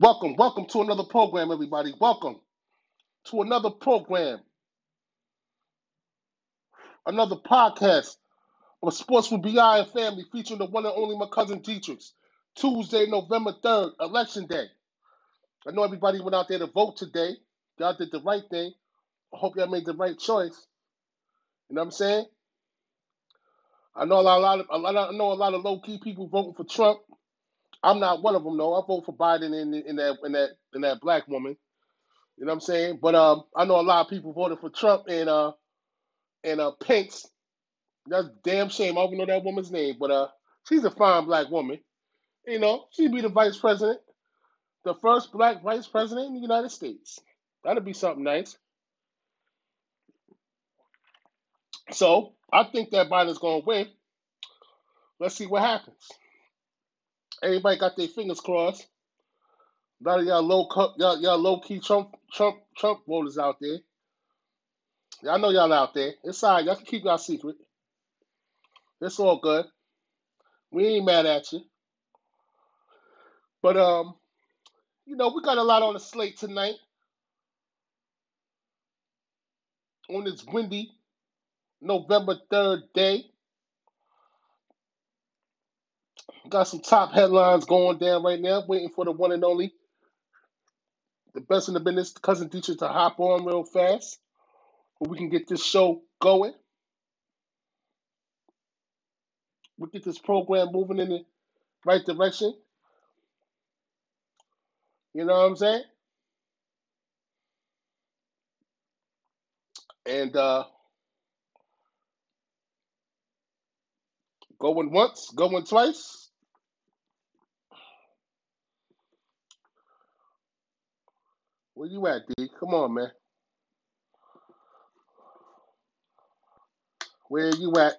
Welcome, welcome to another program, everybody. Welcome to another program, another podcast of Sports with BI and Family featuring the one and only my cousin Dietrich. Tuesday, November 3rd, Election Day. I know everybody went out there to vote today. Y'all did the right thing. I hope y'all made the right choice. You know what I'm saying? I know a lot, a lot of, I know a lot of low key people voting for Trump. I'm not one of them, though. I vote for Biden in, in that in that in that black woman. You know what I'm saying? But um, I know a lot of people voted for Trump and uh and uh Pence. That's damn shame. I don't know that woman's name, but uh, she's a fine black woman. You know, she'd be the vice president, the first black vice president in the United States. That'd be something nice. So I think that Biden's gonna win. Let's see what happens. Everybody got their fingers crossed. A lot of y'all low y'all, y'all low key Trump Trump Trump voters out there. Y'all know y'all out there. It's all right. Y'all can keep y'all secret. It's all good. We ain't mad at you. But um, you know, we got a lot on the slate tonight. On this windy November 3rd day. Got some top headlines going down right now, waiting for the one and only, the best in the business, cousin Dietrich, to hop on real fast, we can get this show going. We get this program moving in the right direction. You know what I'm saying? And uh, going once, going twice. Where you at, D? Come on, man. Where you at?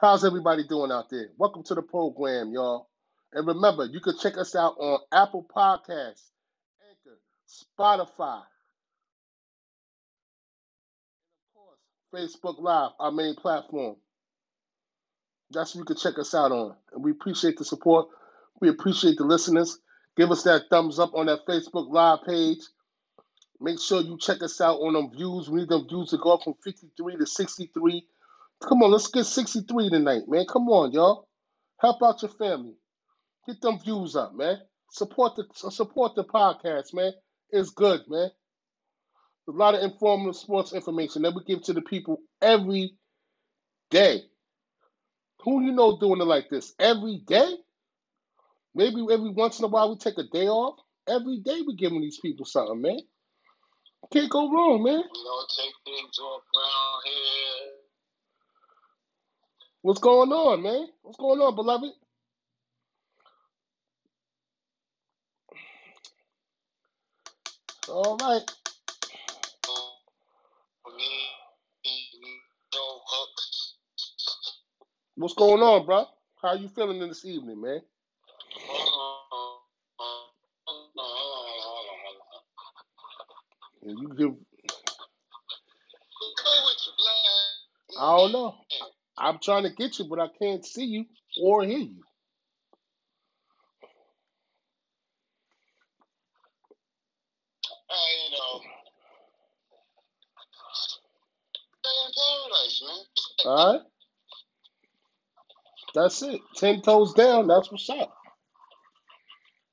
How's everybody doing out there? Welcome to the program, y'all. And remember, you can check us out on Apple Podcasts, Anchor, Spotify, of course, Facebook Live, our main platform. That's where you can check us out on. And we appreciate the support. We appreciate the listeners. Give us that thumbs up on that Facebook Live page. Make sure you check us out on them views. We need them views to go up from 53 to 63. Come on, let's get 63 tonight, man. Come on, y'all. Help out your family. Get them views up, man. Support the support the podcast, man. It's good, man. A lot of informative sports information that we give to the people every day. Who you know doing it like this every day? Maybe every once in a while we take a day off. Every day we giving these people something, man. Can't go wrong, man. You know, take things off around here. What's going on, man? What's going on, beloved? All right. No hooks. What's going on, bro? How you feeling in this evening, man? And you give I don't know. I'm trying to get you, but I can't see you or hear you. All right. That's it. Ten toes down. That's what's up.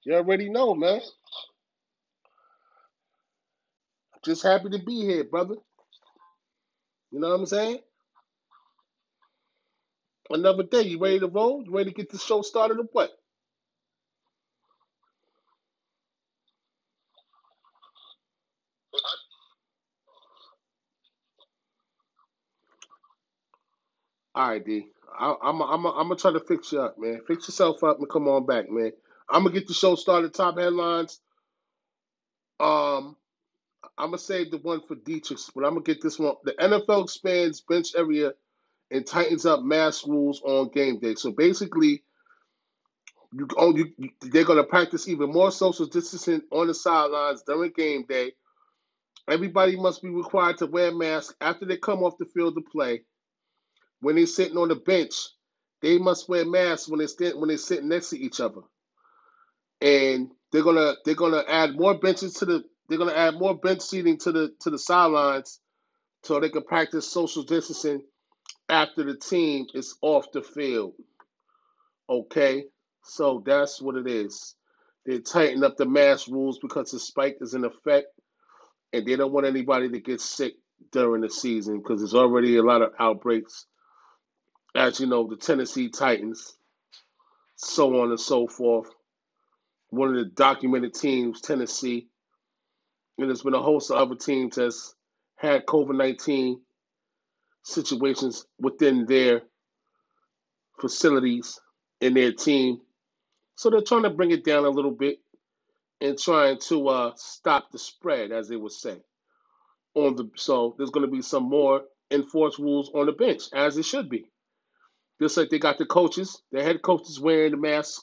You already know, man. Just happy to be here, brother. You know what I'm saying? Another day. You ready to roll? You ready to get the show started or what? All right, D. I'm I'm I'm gonna try to fix you up, man. Fix yourself up and come on back, man. I'm gonna get the show started. Top headlines. Um, I'm gonna save the one for Dietrich, but I'm gonna get this one. The NFL expands bench area and tightens up mask rules on game day. So basically, you, oh, you- they're gonna practice even more social distancing on the sidelines during game day. Everybody must be required to wear masks after they come off the field to play. When they're sitting on the bench, they must wear masks when they when they're sitting next to each other. And they're gonna they're gonna add more benches to the they're gonna add more bench seating to the to the sidelines so they can practice social distancing after the team is off the field. Okay, so that's what it is. They tighten up the mask rules because the spike is in effect, and they don't want anybody to get sick during the season because there's already a lot of outbreaks. As you know, the Tennessee Titans, so on and so forth. One of the documented teams, Tennessee, and there's been a host of other teams that's had COVID 19 situations within their facilities and their team. So they're trying to bring it down a little bit and trying to uh, stop the spread, as they would say. On the so there's going to be some more enforced rules on the bench, as it should be. Just like they got the coaches, the head coaches wearing the mask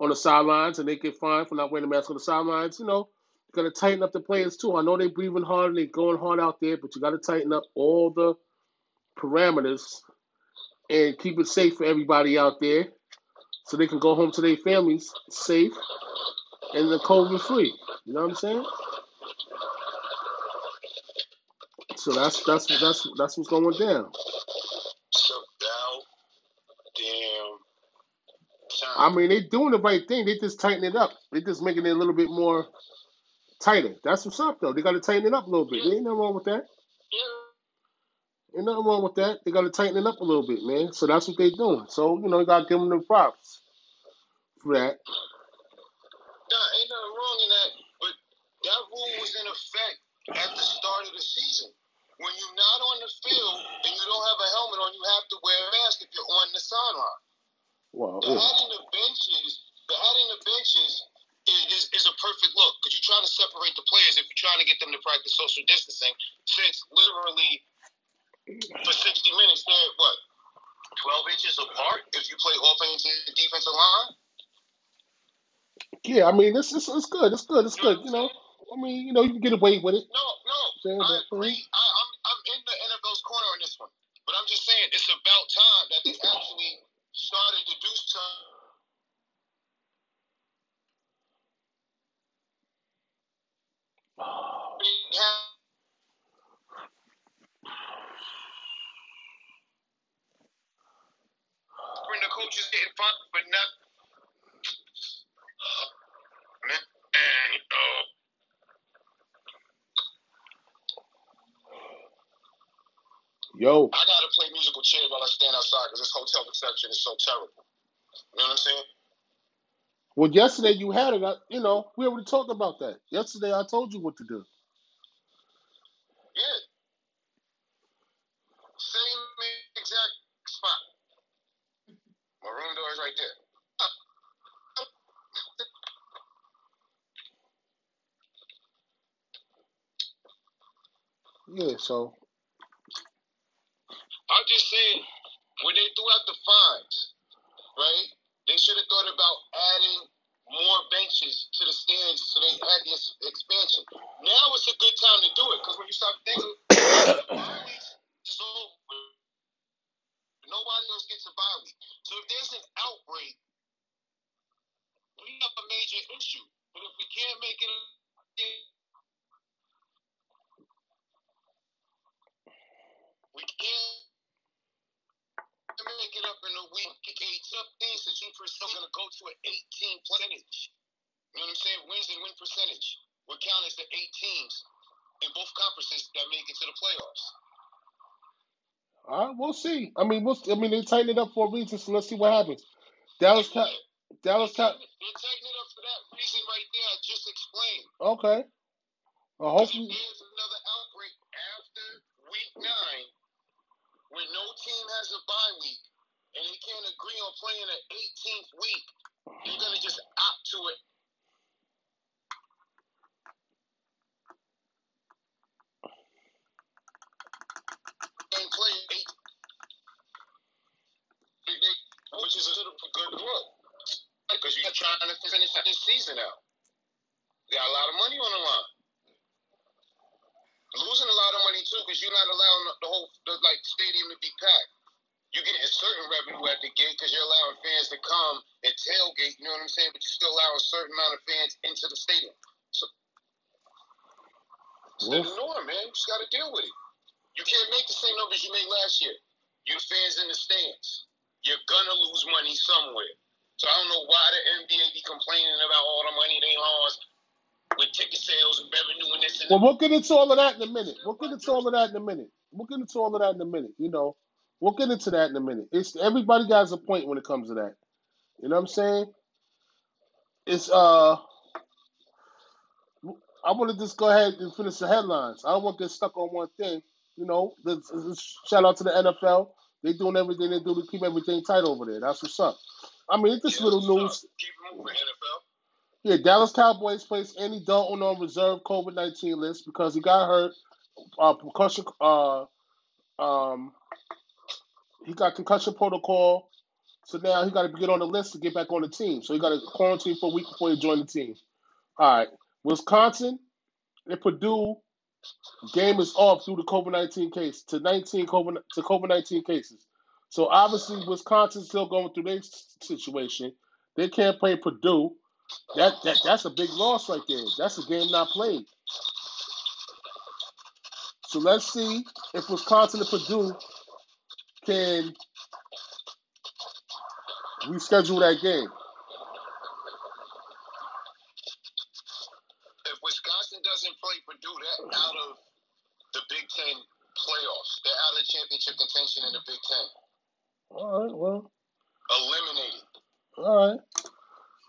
on the sidelines, and they get fined for not wearing the mask on the sidelines. You know, you got to tighten up the players too. I know they're breathing hard and they're going hard out there, but you got to tighten up all the parameters and keep it safe for everybody out there so they can go home to their families safe and the COVID free. You know what I'm saying? So that's that's that's that's what's going down. So now, damn I mean, they're doing the right thing. They just tighten it up. They just making it a little bit more tighter. That's what's up, though. They got to tighten it up a little bit. There ain't nothing wrong with that. Ain't nothing wrong with that. They got to tighten it up a little bit, man. So that's what they're doing. So you know, you got to give them the props for that. Nah, ain't nothing wrong in that, but that rule was in effect at the start of the season. When you're not on the field and you don't have a helmet on, you have to wear a mask if you're on the sideline. Well, The yeah. adding the benches, the adding the benches is, is, is a perfect look because you're trying to separate the players if you're trying to get them to practice social distancing. Since literally for 60 minutes they're what 12 inches apart if you play offense and defensive line. yeah. I mean, this is it's good. It's good. It's good. You know, I mean, you know, you can get away with it. No, no, I agree. I, I'm I'm in the NFL's corner on this one, but I'm just saying it's about time that they actually started to do something. They When the coaches getting fined, but not. Man, uh, Yo, I gotta play musical chair while I stand outside because this hotel reception is so terrible. You know what I'm saying? well, yesterday you had it. I, you know, we already talked about that. Yesterday I told you what to do. Yeah. Same exact spot. My room door is right there. Yeah. So I'm just saying, when they threw out the fines, right? They should have thought about adding more benches to the stands so they had this expansion. Now it's a good time to do it because when you start thinking, is over. Nobody else gets a bye week. So if there's an outbreak, we have a major issue. But if we can't make it, we can't make it up in a week. Up things that you percent going to go to an 18 percentage. You know what I'm saying? Wins and win percentage will count as the eight teams in both conferences that make it to the playoffs. all right, we'll see. I mean, we'll. I mean, they tightened it up for a reason. So let's see what happens. Dallas, Yeah, Cow- Dallas, they're, Cow- they're it up for that reason right there I just explained. Okay. Well, hopefully, there's another outbreak after week nine, when no team has a bye week, and they can't agree on playing an 18th week, they're gonna just opt to it. And play eight, which is a good look, because you're trying to finish this season out. You got a lot of money on the line. Losing a lot of money too, because you're not allowing the whole the, like stadium to be packed. you get a certain revenue at the gate because you're allowing fans to come and tailgate. You know what I'm saying? But you still allow a certain amount of fans into the stadium. So it's the norm, man. You just got to deal with it. You can't make the same numbers you made last year. You fans in the stands. You're gonna lose money somewhere. So I don't know why the NBA be complaining about all the money they lost with ticket sales and revenue and this and Well, we'll get into all of that in a minute. We'll get into all of that in a minute. We'll get into all of that in a minute. You know, we'll get into that in a minute. It's everybody has a point when it comes to that. You know what I'm saying? It's uh, I want to just go ahead and finish the headlines. I don't want to get stuck on one thing. You know, this, this, shout out to the NFL. They doing everything they do to keep everything tight over there. That's what's up. I mean, it's just Yeah, little news. Keep moving, NFL. Yeah, Dallas Cowboys placed Andy Dalton on reserve COVID nineteen list because he got hurt. Uh, concussion. Uh, um, he got concussion protocol. So now he got to get on the list to get back on the team. So he got to quarantine for a week before he joined the team. All right, Wisconsin and Purdue game is off due to COVID nineteen case to nineteen COVID to COVID nineteen cases. So obviously Wisconsin's still going through their situation. They can't play Purdue. That that that's a big loss right there. That's a game not played. So let's see if Wisconsin and Purdue can reschedule that game. If Wisconsin doesn't play Purdue, they're out of the Big Ten playoffs. They're out of championship contention in the Big Ten. All right, well, Eliminated. all right.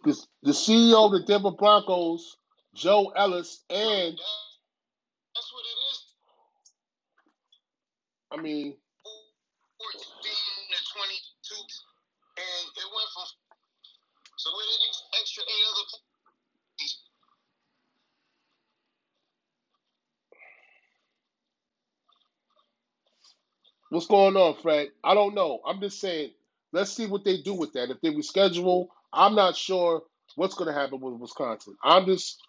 The, the CEO of the Denver Broncos, Joe Ellis, and That's what it is. I mean, 14 to 22, and it went from. So extra eight other what's going on, Fred? I don't know. I'm just saying, let's see what they do with that. If they reschedule, I'm not sure what's going to happen with Wisconsin. I'm just,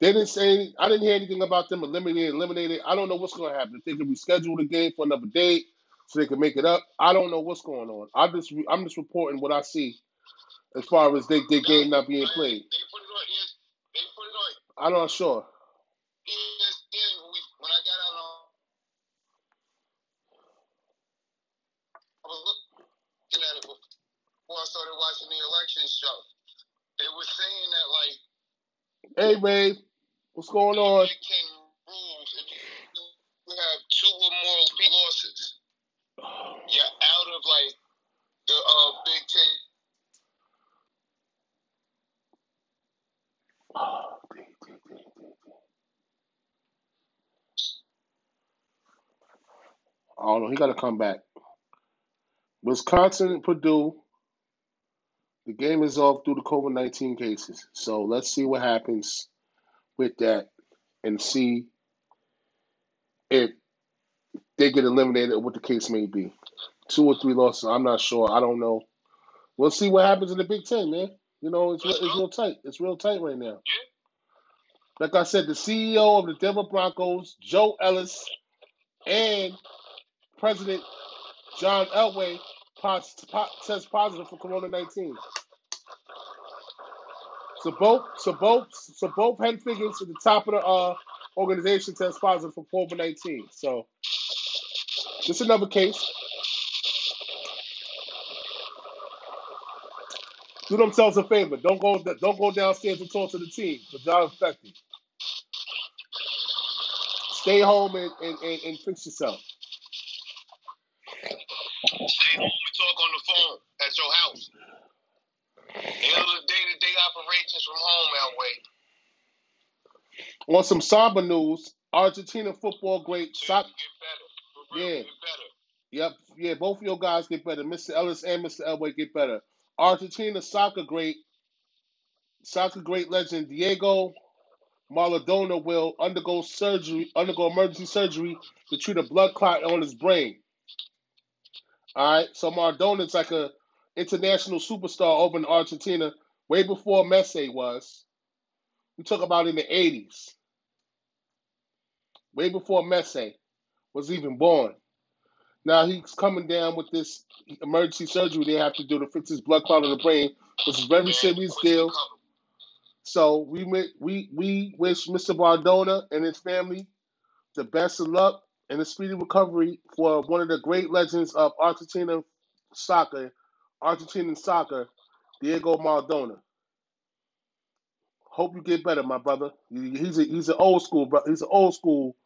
they didn't say, I didn't hear anything about them eliminating, eliminating. I don't know what's going to happen. If they can reschedule the game for another date so they can make it up, I don't know what's going on. I just, I'm just reporting what I see as far as they, their game not being played. On I'm not sure. ESPN when, we, when I got out on. I was looking at it before I started watching the election show. They were saying that like Hey, Ray, what's going on? Big Ten rules, if you have two or more losses, you're out of like the uh, Big Ten. I don't know. He got to come back. Wisconsin, Purdue. The game is off due to COVID 19 cases. So let's see what happens with that and see if they get eliminated or what the case may be. Two or three losses. I'm not sure. I don't know. We'll see what happens in the Big Ten, man. You know, it's, it's real tight. It's real tight right now. Like I said, the CEO of the Denver Broncos, Joe Ellis, and President John Elway test positive for Corona 19. So both, so both, so both head figures at the top of the uh, organization test positive for COVID 19. So just another case. Do themselves a favor. Don't go. Don't go downstairs and talk to the team because y'all. Stay home and, and, and, and fix yourself. Stay home and talk on the phone at your house. Handle the day-to-day operations from home that way. On some somber news, Argentina football great So you Soc- can get better. For real, Yeah. Yep, yeah, both of your guys get better. Mr. Ellis and Mr. Elway get better. Argentina soccer great, soccer great legend Diego Maradona will undergo surgery, undergo emergency surgery to treat a blood clot on his brain. All right, so Maradona's like a international superstar over in Argentina, way before Messi was. We talk about in the 80s, way before Messi was even born. Now he's coming down with this emergency surgery they have to do to fix his blood clot in the brain, which is a very serious deal. So we we we wish Mr. Maradona and his family the best of luck and a speedy recovery for one of the great legends of Argentina soccer, Argentinian soccer, Diego Maradona. Hope you get better, my brother. He's a he's an old school, bro. He's an old school,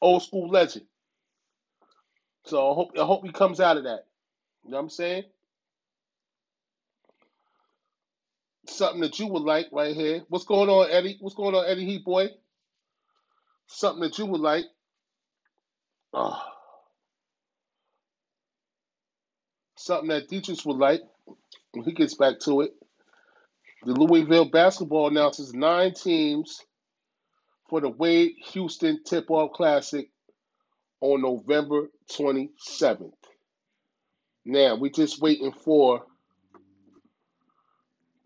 old school legend. So I hope I hope he comes out of that. You know what I'm saying? Something that you would like right here. What's going on, Eddie? What's going on, Eddie Heat boy? Something that you would like. Oh. Something that Dietrich would like when he gets back to it. The Louisville basketball announces nine teams for the Wade Houston Tip Off Classic on November 27th. Now, we're just waiting for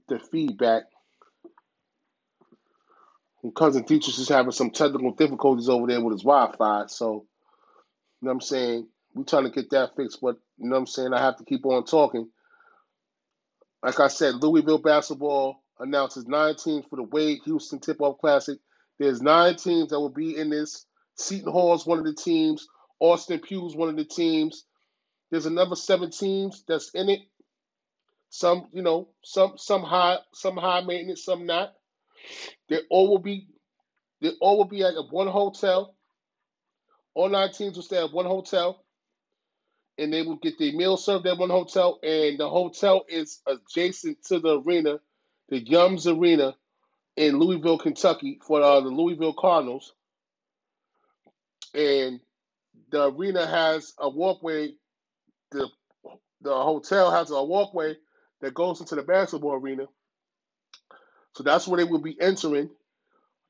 the feedback. And Cousin Dietrich is having some technical difficulties over there with his Wi Fi. So, know what I'm saying? We're trying to get that fixed, but you know what I'm saying? I have to keep on talking. Like I said, Louisville basketball announces nine teams for the Wade Houston Tip Off Classic. There's nine teams that will be in this. Seton Hall is one of the teams. Austin Peay is one of the teams. There's another seven teams that's in it. Some, you know, some some high, some high maintenance, some not. They all will be, they all will be at one hotel. All nine teams will stay at one hotel and they will get their meal served at one hotel, and the hotel is adjacent to the arena, the Yums Arena in Louisville, Kentucky, for uh, the Louisville Cardinals. And the arena has a walkway. The the hotel has a walkway that goes into the basketball arena. So that's where they will be entering.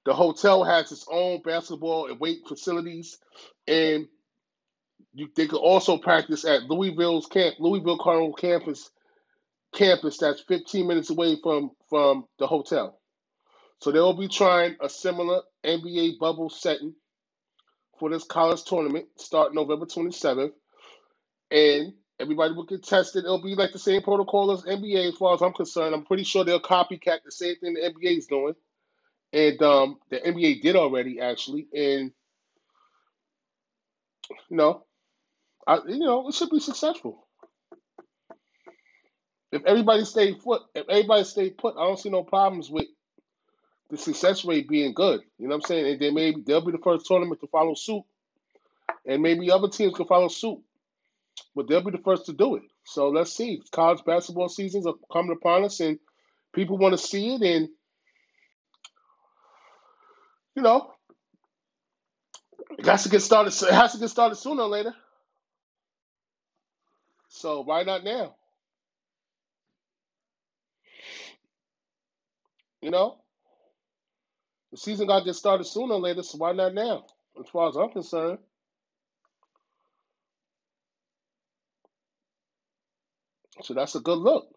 The hotel has its own basketball and weight facilities, and you, they could also practice at Louisville's camp, Louisville Cardinal campus, campus that's 15 minutes away from from the hotel. So they'll be trying a similar NBA bubble setting for this college tournament, start November 27th, and everybody will get tested. It'll be like the same protocol as NBA, as far as I'm concerned. I'm pretty sure they'll copycat the same thing the NBA is doing, and um, the NBA did already actually, and you know I, you know, it should be successful. If everybody stay put, if everybody stay put, I don't see no problems with the success rate being good. You know what I'm saying? And they may they'll be the first tournament to follow suit, and maybe other teams can follow suit, but they'll be the first to do it. So let's see. College basketball seasons are coming upon us, and people want to see it, and you know, it has to get started. It has to get started sooner or later. So why not now? You know, the season got to get started sooner or later, so why not now? As far as I'm concerned. So that's a good look.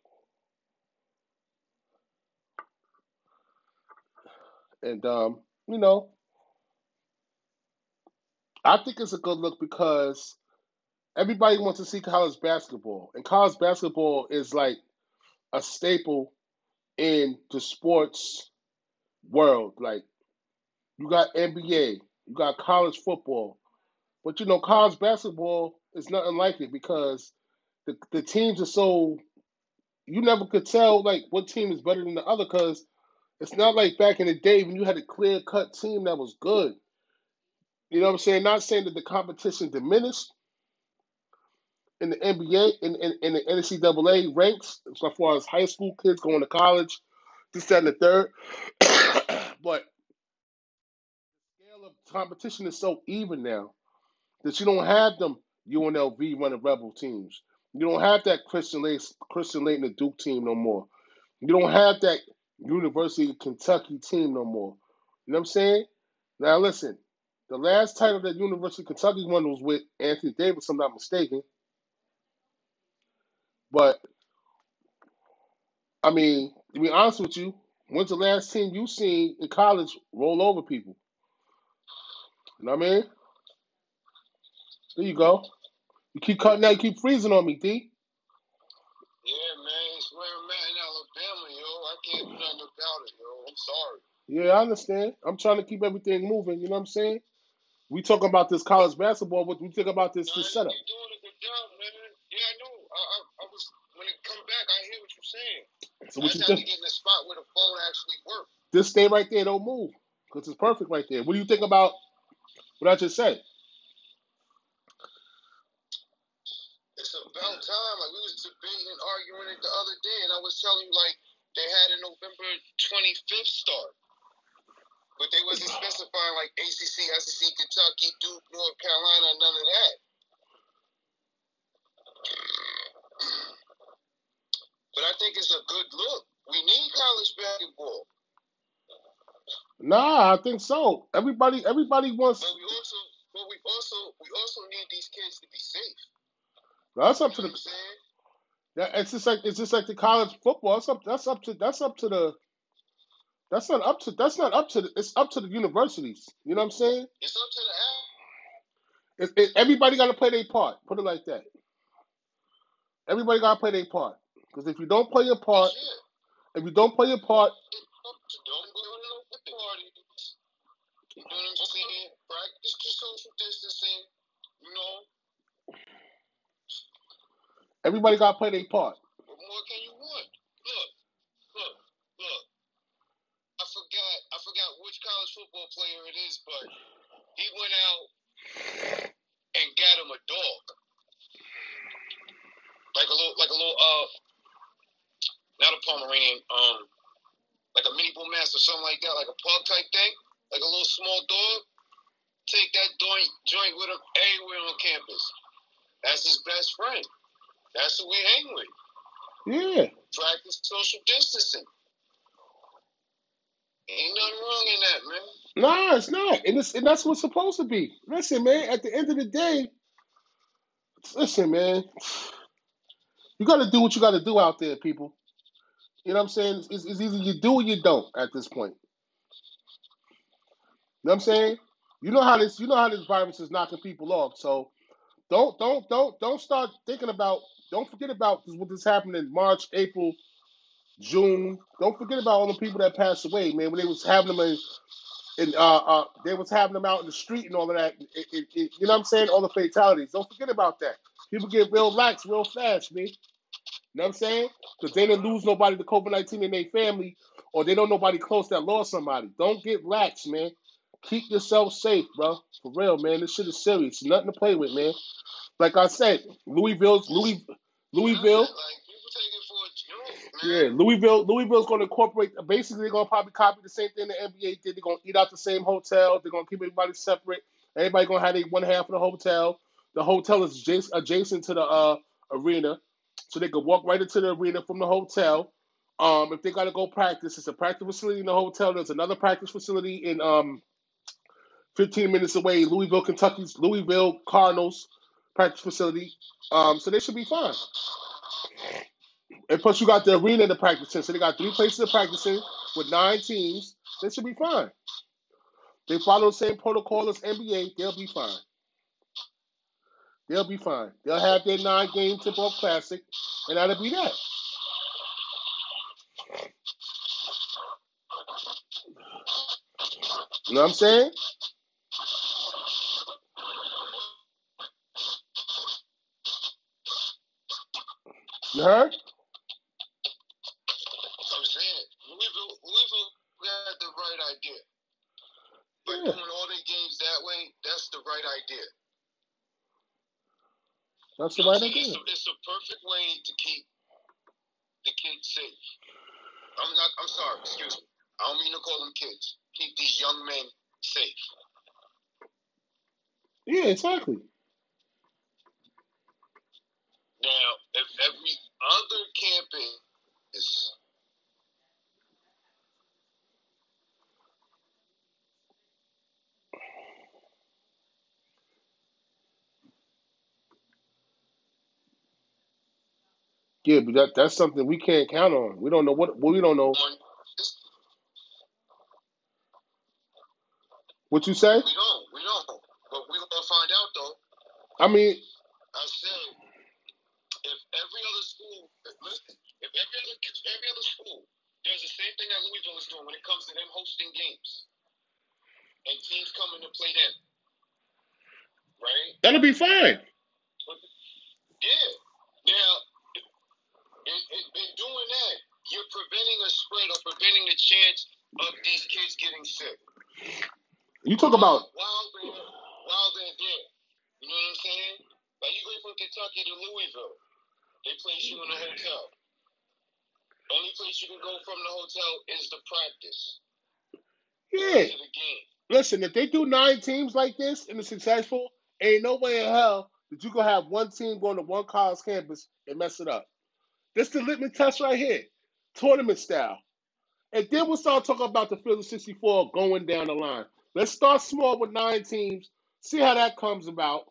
And um, you know, I think it's a good look because everybody wants to see college basketball, and college basketball is like a staple in the sports world. Like you got NBA, you got college football, but you know college basketball is nothing like it because the the teams are so you never could tell like what team is better than the other because it's not like back in the day when you had a clear cut team that was good. You know what I'm saying? Not saying that the competition diminished, in the NBA in, in, in the NCAA ranks as far as high school kids going to college, this, that, and the third. but the scale of competition is so even now that you don't have them UNLV running rebel teams. You don't have that Christian Lake, Christian and the Duke team no more. You don't have that University of Kentucky team no more. You know what I'm saying? Now listen, the last title that University of Kentucky won was with Anthony Davis, I'm not mistaken. But I mean, to be honest with you, when's the last team you seen in college roll over people? You know what I mean? There you go. You keep cutting out, you keep freezing on me, D. Yeah, man, it's where I'm at in Alabama, yo. I can't do nothing about it, yo. I'm sorry. Yeah, I understand. I'm trying to keep everything moving. You know what I'm saying? We talk about this college basketball, but we think about this, this setup. You're doing a good job, man. Yeah, I know. I, I, I was when it come back, I hear what you're saying. So what I you think? Get in a spot where the phone actually works. Just stay right there, don't move, because it's perfect right there. What do you think about what I just said? It's about time. Like we was debating and arguing it the other day, and I was telling you like they had a November 25th start. But they wasn't specifying like ACC, SEC, Kentucky, Duke, North Carolina, none of that. But I think it's a good look. We need college basketball. Nah, I think so. Everybody, everybody wants. But we also, but we also, we also need these kids to be safe. That's up you to the. Yeah, it's just like it's just like the college football. That's up. That's up to. That's up to the. That's not up to. That's not up to. The, it's up to the universities. You know what I'm saying? It's up to the. It, it, everybody got to play their part. Put it like that. Everybody got to play their part. Because if you don't play your part, if you don't play your part, don't go to no parties. You know what I'm saying? Practice your social distancing. You know. Everybody got to play their part. What more can you want? Look, look, look. I forgot. I forgot which college football player it is, but he went out and got him a dog, like a little, like a little, uh, not a Pomeranian, um, like a mini bull mastiff, something like that, like a pug type thing, like a little small dog. Take that joint joint with him everywhere on campus. That's his best friend. That's who we hang with. Yeah. Practice social distancing. Ain't nothing wrong in that, man. Nah, it's not. And, it's, and that's what's supposed to be. Listen, man, at the end of the day, listen, man, you got to do what you got to do out there, people. You know what I'm saying? It's, it's either you do or you don't at this point. You know what I'm saying? You know how this you know how this virus is knocking people off. So don't don't don't don't start thinking about don't forget about what this happened in March, April, June. Don't forget about all the people that passed away, man. When they was having them in, in uh, uh, they was having them out in the street and all of that. It, it, it, you know what I'm saying? All the fatalities. Don't forget about that. People get real lax real fast, man. You know what I'm saying? Because they didn't lose nobody to COVID 19 in their family, or they don't nobody close that lost somebody. Don't get lax, man. Keep yourself safe, bro. For real, man. This shit is serious. Nothing to play with, man. Like I said, Louisville's Louis Louisville. Yeah, Louisville. Louisville's going to incorporate. Basically, they're going to probably copy the same thing the NBA did. They're going to eat out the same hotel. They're going to keep everybody separate. Everybody going to have their one half of the hotel. The hotel is adjacent to the uh, arena so they could walk right into the arena from the hotel. Um, if they got to go practice, it's a practice facility in the hotel. There's another practice facility in um, 15 minutes away, Louisville, Kentucky's Louisville Cardinals practice facility. Um, so they should be fine. And plus, you got the arena to practice in, so they got three places to practice in with nine teams. They should be fine. They follow the same protocol as NBA. They'll be fine. They'll be fine. They'll have their nine game tip off classic, and that'll be that. You know what I'm saying? You heard? I'm saying Louisville, Louisville got the right idea. But yeah. doing all their games that way, that's the right idea. That's the right idea. It's, it's a perfect way to keep the kids safe. I'm not. I'm sorry. Excuse me. I don't mean to call them kids. Keep these young men safe. Yeah, exactly. Now, if every other campus Yeah, but that that's something we can't count on. We don't know what we don't know. What you say? We don't. We don't. But we're gonna find out though. I mean, I said every other school, listen, if every other every other school does the same thing that Louisville is doing when it comes to them hosting games, and teams coming to play them, right? That'll be fine. Yeah. Now, in, in, in doing that, you're preventing a spread or preventing the chance of these kids getting sick. You talk about while they're while they're there. You know what I'm saying? Like you go from Kentucky to Louisville, they place you in a hotel. Only place you can go from the hotel is the practice. yeah. The. Listen, if they do nine teams like this and it's successful, ain't no way in hell that you gonna have one team going to one college campus and mess it up. This the litmus test right here, tournament style. And then we'll start talking about the field of 64 going down the line. Let's start small with nine teams, see how that comes about.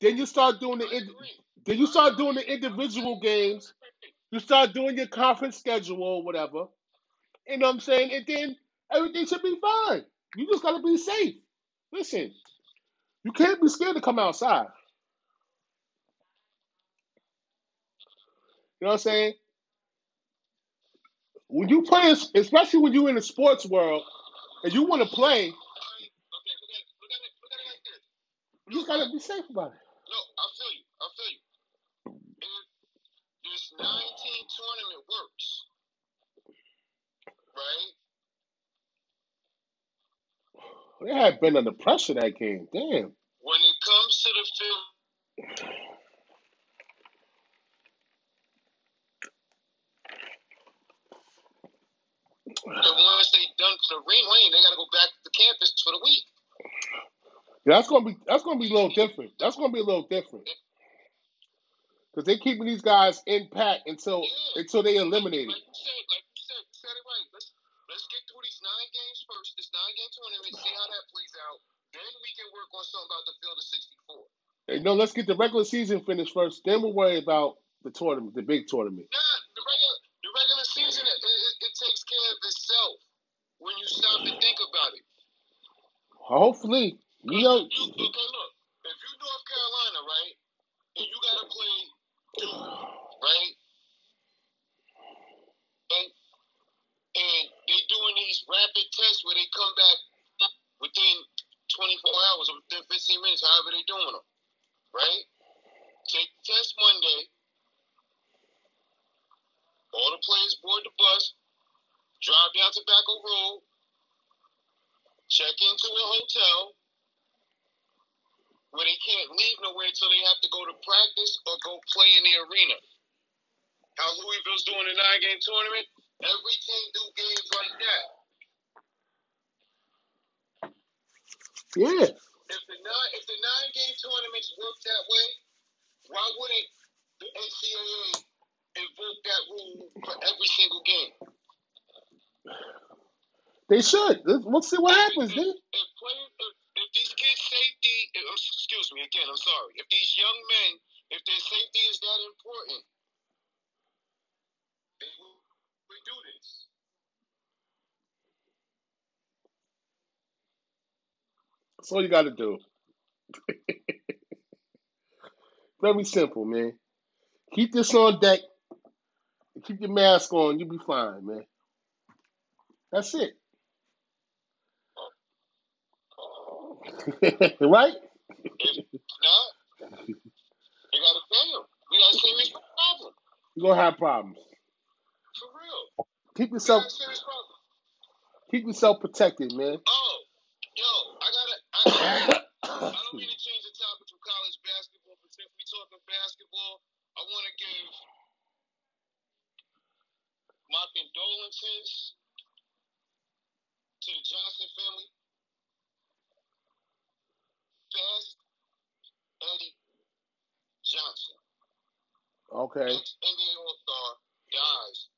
Then you start doing the I ind- agree. Then you start doing the individual games. You start doing your conference schedule or whatever. You know what I'm saying? And then everything should be fine. You just gotta be safe. Listen, you can't be scared to come outside. You know what I'm saying? When you play, especially when you're in the sports world and you want to play, you just gotta be safe about it. No, I'll tell you. I'll tell you. If this 19 tournament works, right? They had been under pressure that game. Damn. When it comes to the field, the ones they done for the ring lane, they got to go back to campus for the week. Yeah, that's gonna be that's gonna be a little different. That's gonna be a little different because they keeping these guys in pack until Yeah. until they eliminate it. like you said, you said it right. Let's let's get through these nine games first, this nine game tournament, see how that plays out. Then work on something about the field of 64. You know, let's get the regular season finished first. Then we'll worry about the tournament, the big tournament. Nah, the regular the regular season it, it, it takes care of itself when you stop and think about it. Hopefully, you know, You, okay, look, if you North Carolina, right, and you gotta play Duke, right, and and they doing these rapid tests where they come back within 24 hours or within 15 minutes, however they doing them, right? Take the test Monday. All the players board the bus, drive down Tobacco Road, check into a hotel where they can't leave nowhere until they have to go to practice or go play in the arena. How Louisville's doing a nine game tournament, every team do games like that. yeah. If the nine if the nine game tournaments work that way, why wouldn't the NCAA invoke that rule for every single game? They should. Let's- see what happens, then. if, players, if, if these kids' safety, excuse me again, I'm sorry. If these young men, if their safety is that important, they will we do this. That's all you got to do. Very simple, man. Keep this on deck. and Keep your mask on. You'll be fine, man. That's it. right? Not, gotta them. We got a serious problem. You're going to have problems. For real. Keep yourself got a serious problem. keep yourself protected, man. Oh, yo, I gotta I, I don't mean to change the topic from college basketball, but since we talking basketball, I want to give my condolences to the Johnson family. Fast Eddie Johnson, Okay. ex-NBA All-Star, dies.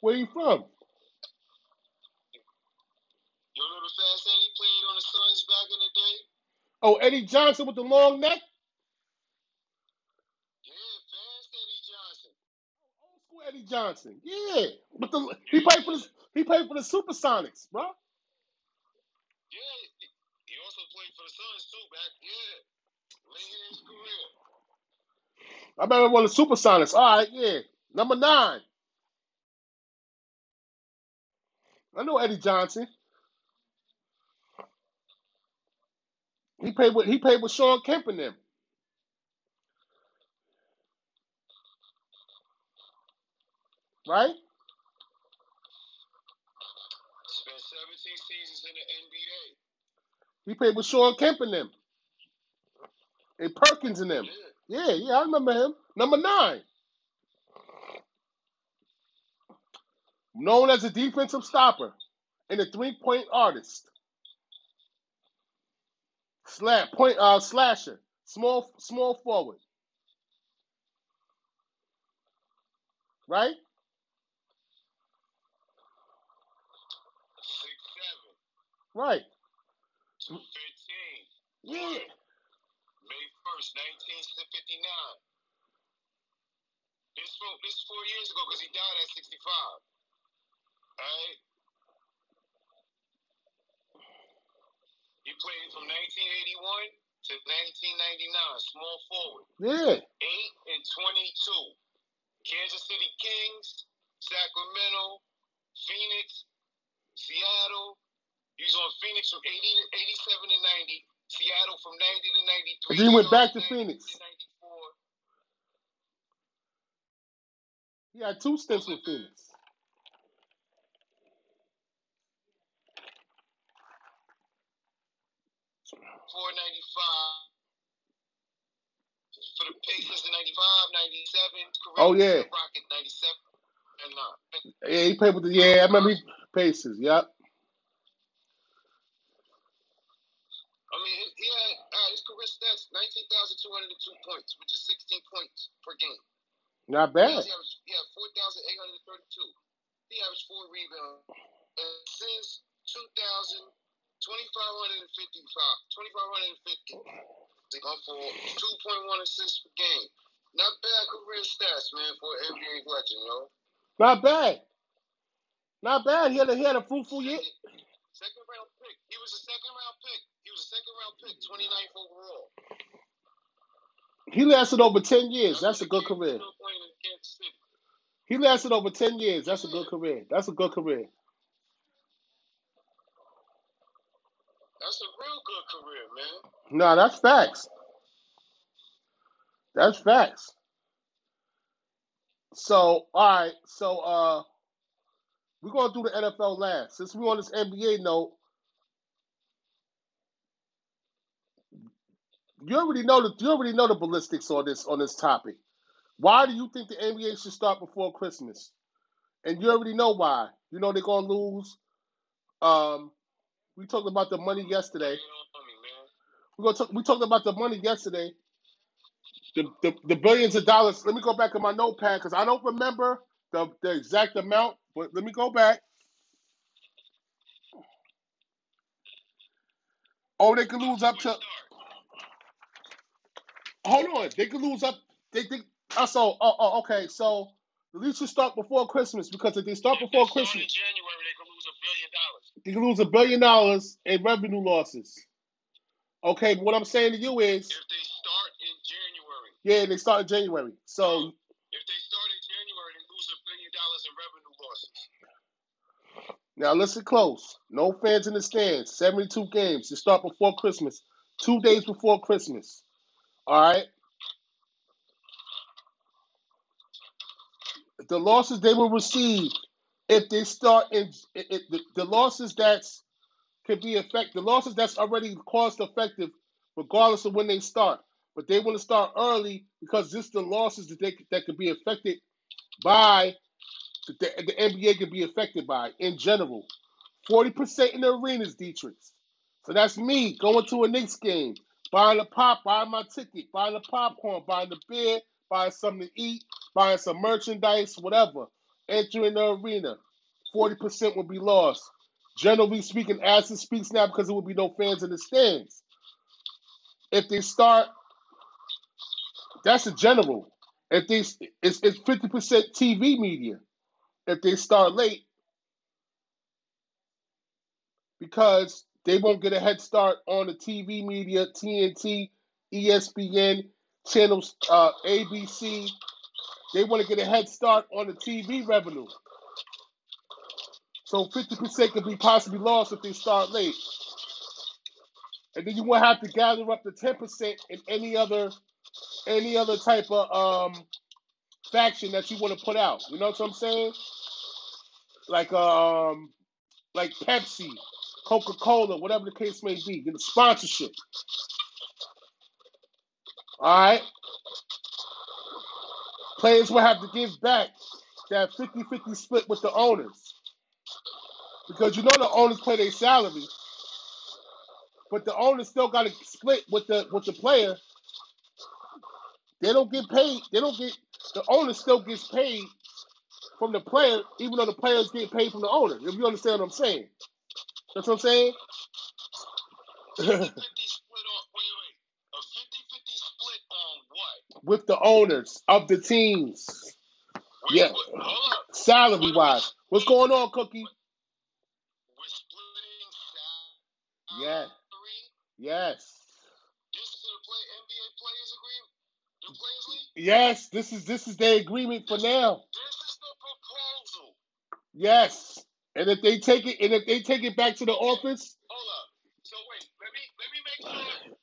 Where you from? You know the Fast Eddie played on the Suns back in the day? Oh, Eddie Johnson with the long neck? Yeah, Fast Eddie Johnson. Old school Eddie Johnson. Yeah. But the he played for the he played for the Supersonics, bro. Yeah, he also played for the Suns too back yeah. Later in his career. I remember one of the Supersonics. All right, yeah. Number nine. I know Eddie Johnson. He played with he played with Shawn Kemp and them. Right? Spent 17 seasons in the NBA. He played with Shawn Kemp and them. And Perkins and them. Yeah. Yeah, yeah, I remember him. Number nine. Known as a defensive stopper and a three-point artist. Slap point uh slasher. Small small forward. Right? Six seven. Right. Two fifteen. Yeah. May first, nineteen fifty nine. This four, this four years ago because he died at sixty five. Alright? He played from nineteen eighty one to nineteen ninety nine, small forward. Yeah. Eight and twenty two. Kansas City Kings, Sacramento, Phoenix, Seattle. He was on Phoenix from 80 to 87 to 90. Seattle from 90 to 93. And he went back to Phoenix. 94. He had two stints with Phoenix. Four ninety five. For the Pacers in 95, 97. Career Oh, yeah. Rocket 97 and uh, Yeah, he played with the yeah, I remember he Pacers, yep. I mean, he- he had uh, his career stats 19,202 points, which is 16 points per game. Not He bad. averaged, he had 4,832. He averaged four rebounds. And since 2000, 2,555, 2,550 uh, for 2.1 assists per game. Not bad career stats, man, for an NBA legend, yo. Not bad. Not bad. He had a he had a fruitful year. Second round pick. He was a second round pick. He was a second round pick, 29th overall. He lasted over ten years. That's a good career. playing in Kansas City. He lasted over ten years. That's a good career. That's a good career. That's a real good career, man. No, that's facts. That's facts. So, all right. So, uh, we're gonna do the NFL last. Since we're on this NBA note, you already know the you already know the ballistics on this on this topic. Why do you think the NBA should start before Christmas? And you already know why. You know they're gonna lose. Um, we talked about the money yesterday. Ain't on me, man. We're gonna talk, we talked about the money yesterday. The, the the billions of dollars. Let me go back in my notepad because I don't remember the, the exact amount. But let me go back. Oh, they could lose up to. Hold on, they could lose up. They think. Oh, so oh, oh okay. So the least you start before Christmas because if they start before they start in Christmas, January, they could lose a billion they could lose a billion dollars in revenue losses. Okay, what I'm saying to you is, If they start in January, yeah, they start in January. So if they start in January, they lose a billion dollars in revenue losses. Now listen close. No fans in the stands. 72 games. You start before Christmas. Two days before Christmas. All right. The losses they will receive if they start in the, losses that's can be effect the losses that's already cost effective regardless of when they start. But they want to start early because this is the losses that they that could be affected by the, the NBA could be affected by in general. 40% in the arenas, Dietrich. So that's me going to a Knicks game, buying a pop, buying my ticket, buying the popcorn, buying the beer, buying something to eat, buying some merchandise, whatever. Entering the arena, 40% will be lost. Generally speaking, as it speaks now, because there will be no fans in the stands. If they start, that's a general. If they, it's, it's 50% TV media if they start late because they won't get a head start on the TV media, TNT, ESPN, channels, uh, ABC, they want to get a head start on the TV revenue. So 50% could be possibly lost if they start late. And then you won't have to gather up the 10% in any other any other type of um faction that you want to put out. You know what I'm saying? Like um like Pepsi, Coca-Cola, whatever the case may be, get a sponsorship. All right. Players will have to give back that 50-50 split with the owners. Because you know the owners pay their salary, but the owners still got to split with the with the player. They don't get paid. They don't get the owner still gets paid from the player, even though the players get paid from the owner. If you understand what I'm saying, that's what I'm saying. 50 split on, wait, wait. A 50 50 split on what? With the owners of the teams, Yeah. salary wise. What's going on, Cookie? We're. Yeah. Yes. The? The? Yes, this is this is their agreement for now. This is the proposal. Yes. And if they take it and if they take it back to the office, Hold up. So wait, let me let me make sure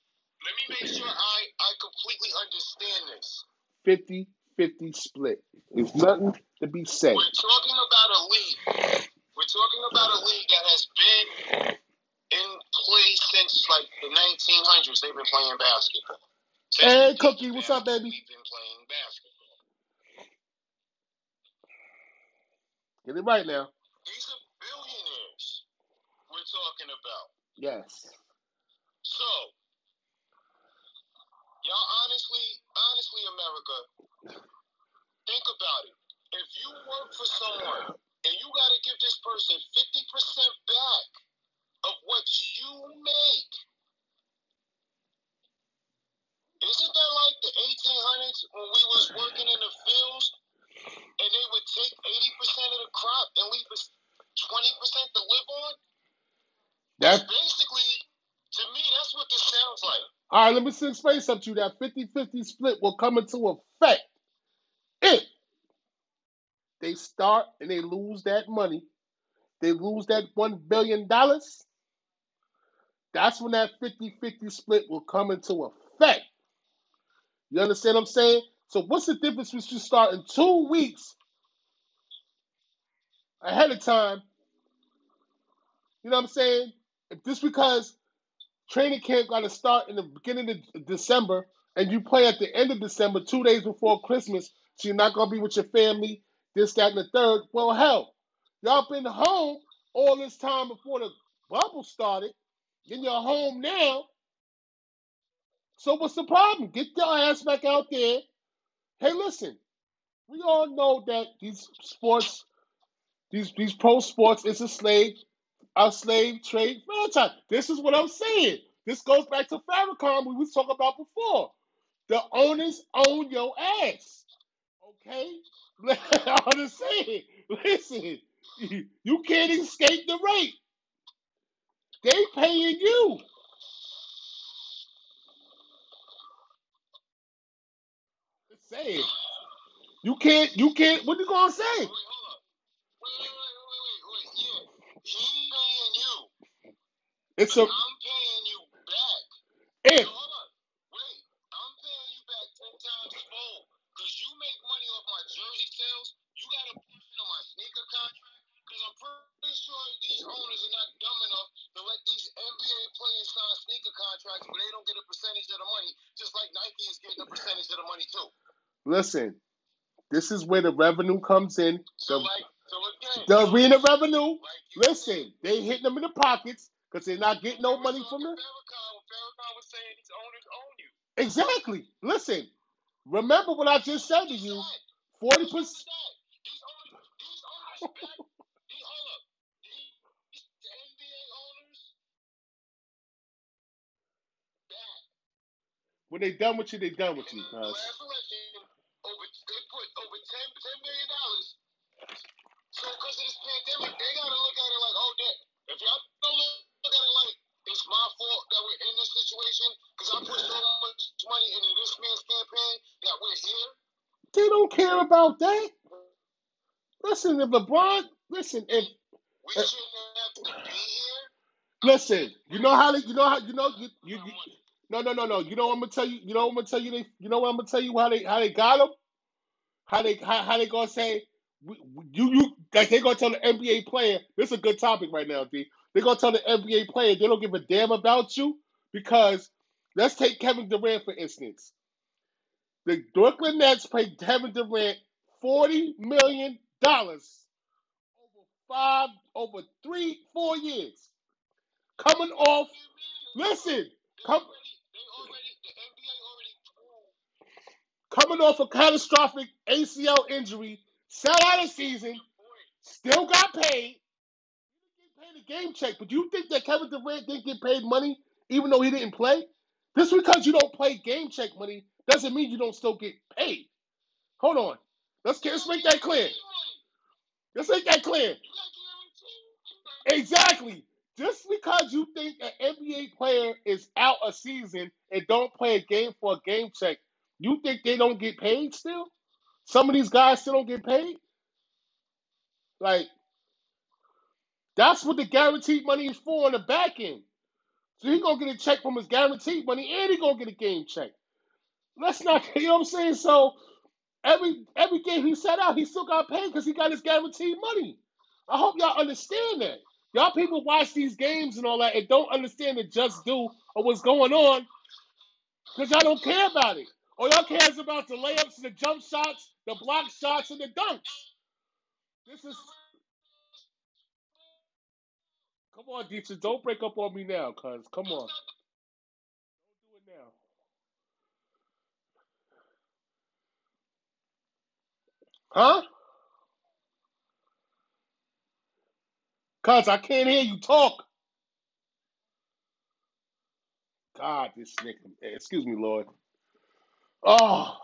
let me make sure I, I completely understand this. 50-50 split. There's nothing to be said. We're talking about a league. We're talking about a league that has been in play since like the 1900s. They've been playing basketball. Since Hey, Cookie, what's up, baby? We've been playing basketball. Get it right now. These are billionaires we're talking about. Yes. So, y'all honestly, honestly, America, think about it. If you work for someone and you got to give this person 50% back of what you make, isn't that like the 1800s when we was working in the fields and they would take 80% of the crop and leave us 20% to live on? That's Basically, to me, that's what this sounds like. All right, let me explain something to you. That 50-50 split will come into effect if they start and they lose that money. They lose that one billion dollars. That's when that 50-50 split will come into effect. You understand what I'm saying? So what's the difference between starting two weeks ahead of time? You know what I'm saying? If this because training camp got to start in the beginning of December and you play at the end of December, two days before Christmas, so you're not gonna be with your family, this, that, and the third. Well, hell, y'all been home all this time before the bubble started. Then you're home now. So what's the problem? Get your ass back out there. Hey, listen, we all know that these sports, these these pro sports, is a slave, a slave trade franchise. This is what I'm saying. This goes back to Farrakhan we was talking about before. The owners own your ass. Okay? I'm saying. Listen, you can't escape the rate. They paying you. Just saying. You can't, you can't, what you gonna say? Wait, wait. Yeah, he paying you. It's a, I'm paying you back. if, No, hold up. Wait, I'm paying you back ten times fold. Cause you make money off my jersey sales. You got a portion of my sneaker contract. Cause I'm pretty sure these owners are not dumb enough to let these NBA players sign sneaker contracts, but they don't get a percentage of the money, just like Nike is getting a percentage of the money too. listen, this is where the revenue comes in. So The, like, so again, the arena revenue, listen, they hitting them in the pockets because they're not getting no money from them. Farrakhan Farrakhan was saying these owners own you. Exactly. Listen, remember what I just said to you. Forty percent. These owners, these owners back. These hold up. These the NBA owners back. When they done with you, they done with you. the Cuz. over they put over 10, 10 million dollars. So because of this pandemic, they gotta look at it like, oh. If y'all don't look look at it like it's my fault that we're in this situation because I put so much money into this man's campaign that we're here. They don't care about that. Listen, if LeBron, listen, if We uh, shouldn't have to be here. listen, you know how they, you know how you know you, you, you no no no no. You know what I'm gonna tell you. You know what I'm gonna tell you. They, you know what I'm gonna tell you how they how they got him. How they how, how they gonna say you you like they gonna tell the NBA player. This is a good topic right now, D. They gonna tell the NBA player they don't give a damn about you because let's take Kevin Durant for instance. The Brooklyn Nets paid Kevin Durant forty million dollars over five over three four years. Coming off, listen, come, coming off a catastrophic ACL injury, sat out a season, still got paid. Game check, but you think that Kevin Durant didn't get paid money even though he didn't play? Just because you don't play game check money doesn't mean you don't still get paid. Hold on. Let's let's make that clear. Let's make that clear. Exactly. Just because you think an NBA player is out a season and don't play a game for a game check, you think they don't get paid still? Some of these guys still don't get paid? Like, that's what the guaranteed money is for on the back end. So he gonna get a check from his guaranteed money and he gonna get a game check. Let's not, you know what I'm saying? So every every game he set out, he still got paid because he got his guaranteed money. I hope y'all understand that. Y'all people watch these games and all that and don't understand the just do or what's going on because y'all don't care about it. All y'all cares about the layups and the jump shots, the block shots and the dunks. This is come on, Dietrich, don't break up on me now, cuz come on. Don't do it now. Huh? Cuz I can't hear you talk. God, this nigga. Excuse me, Lord. Oh,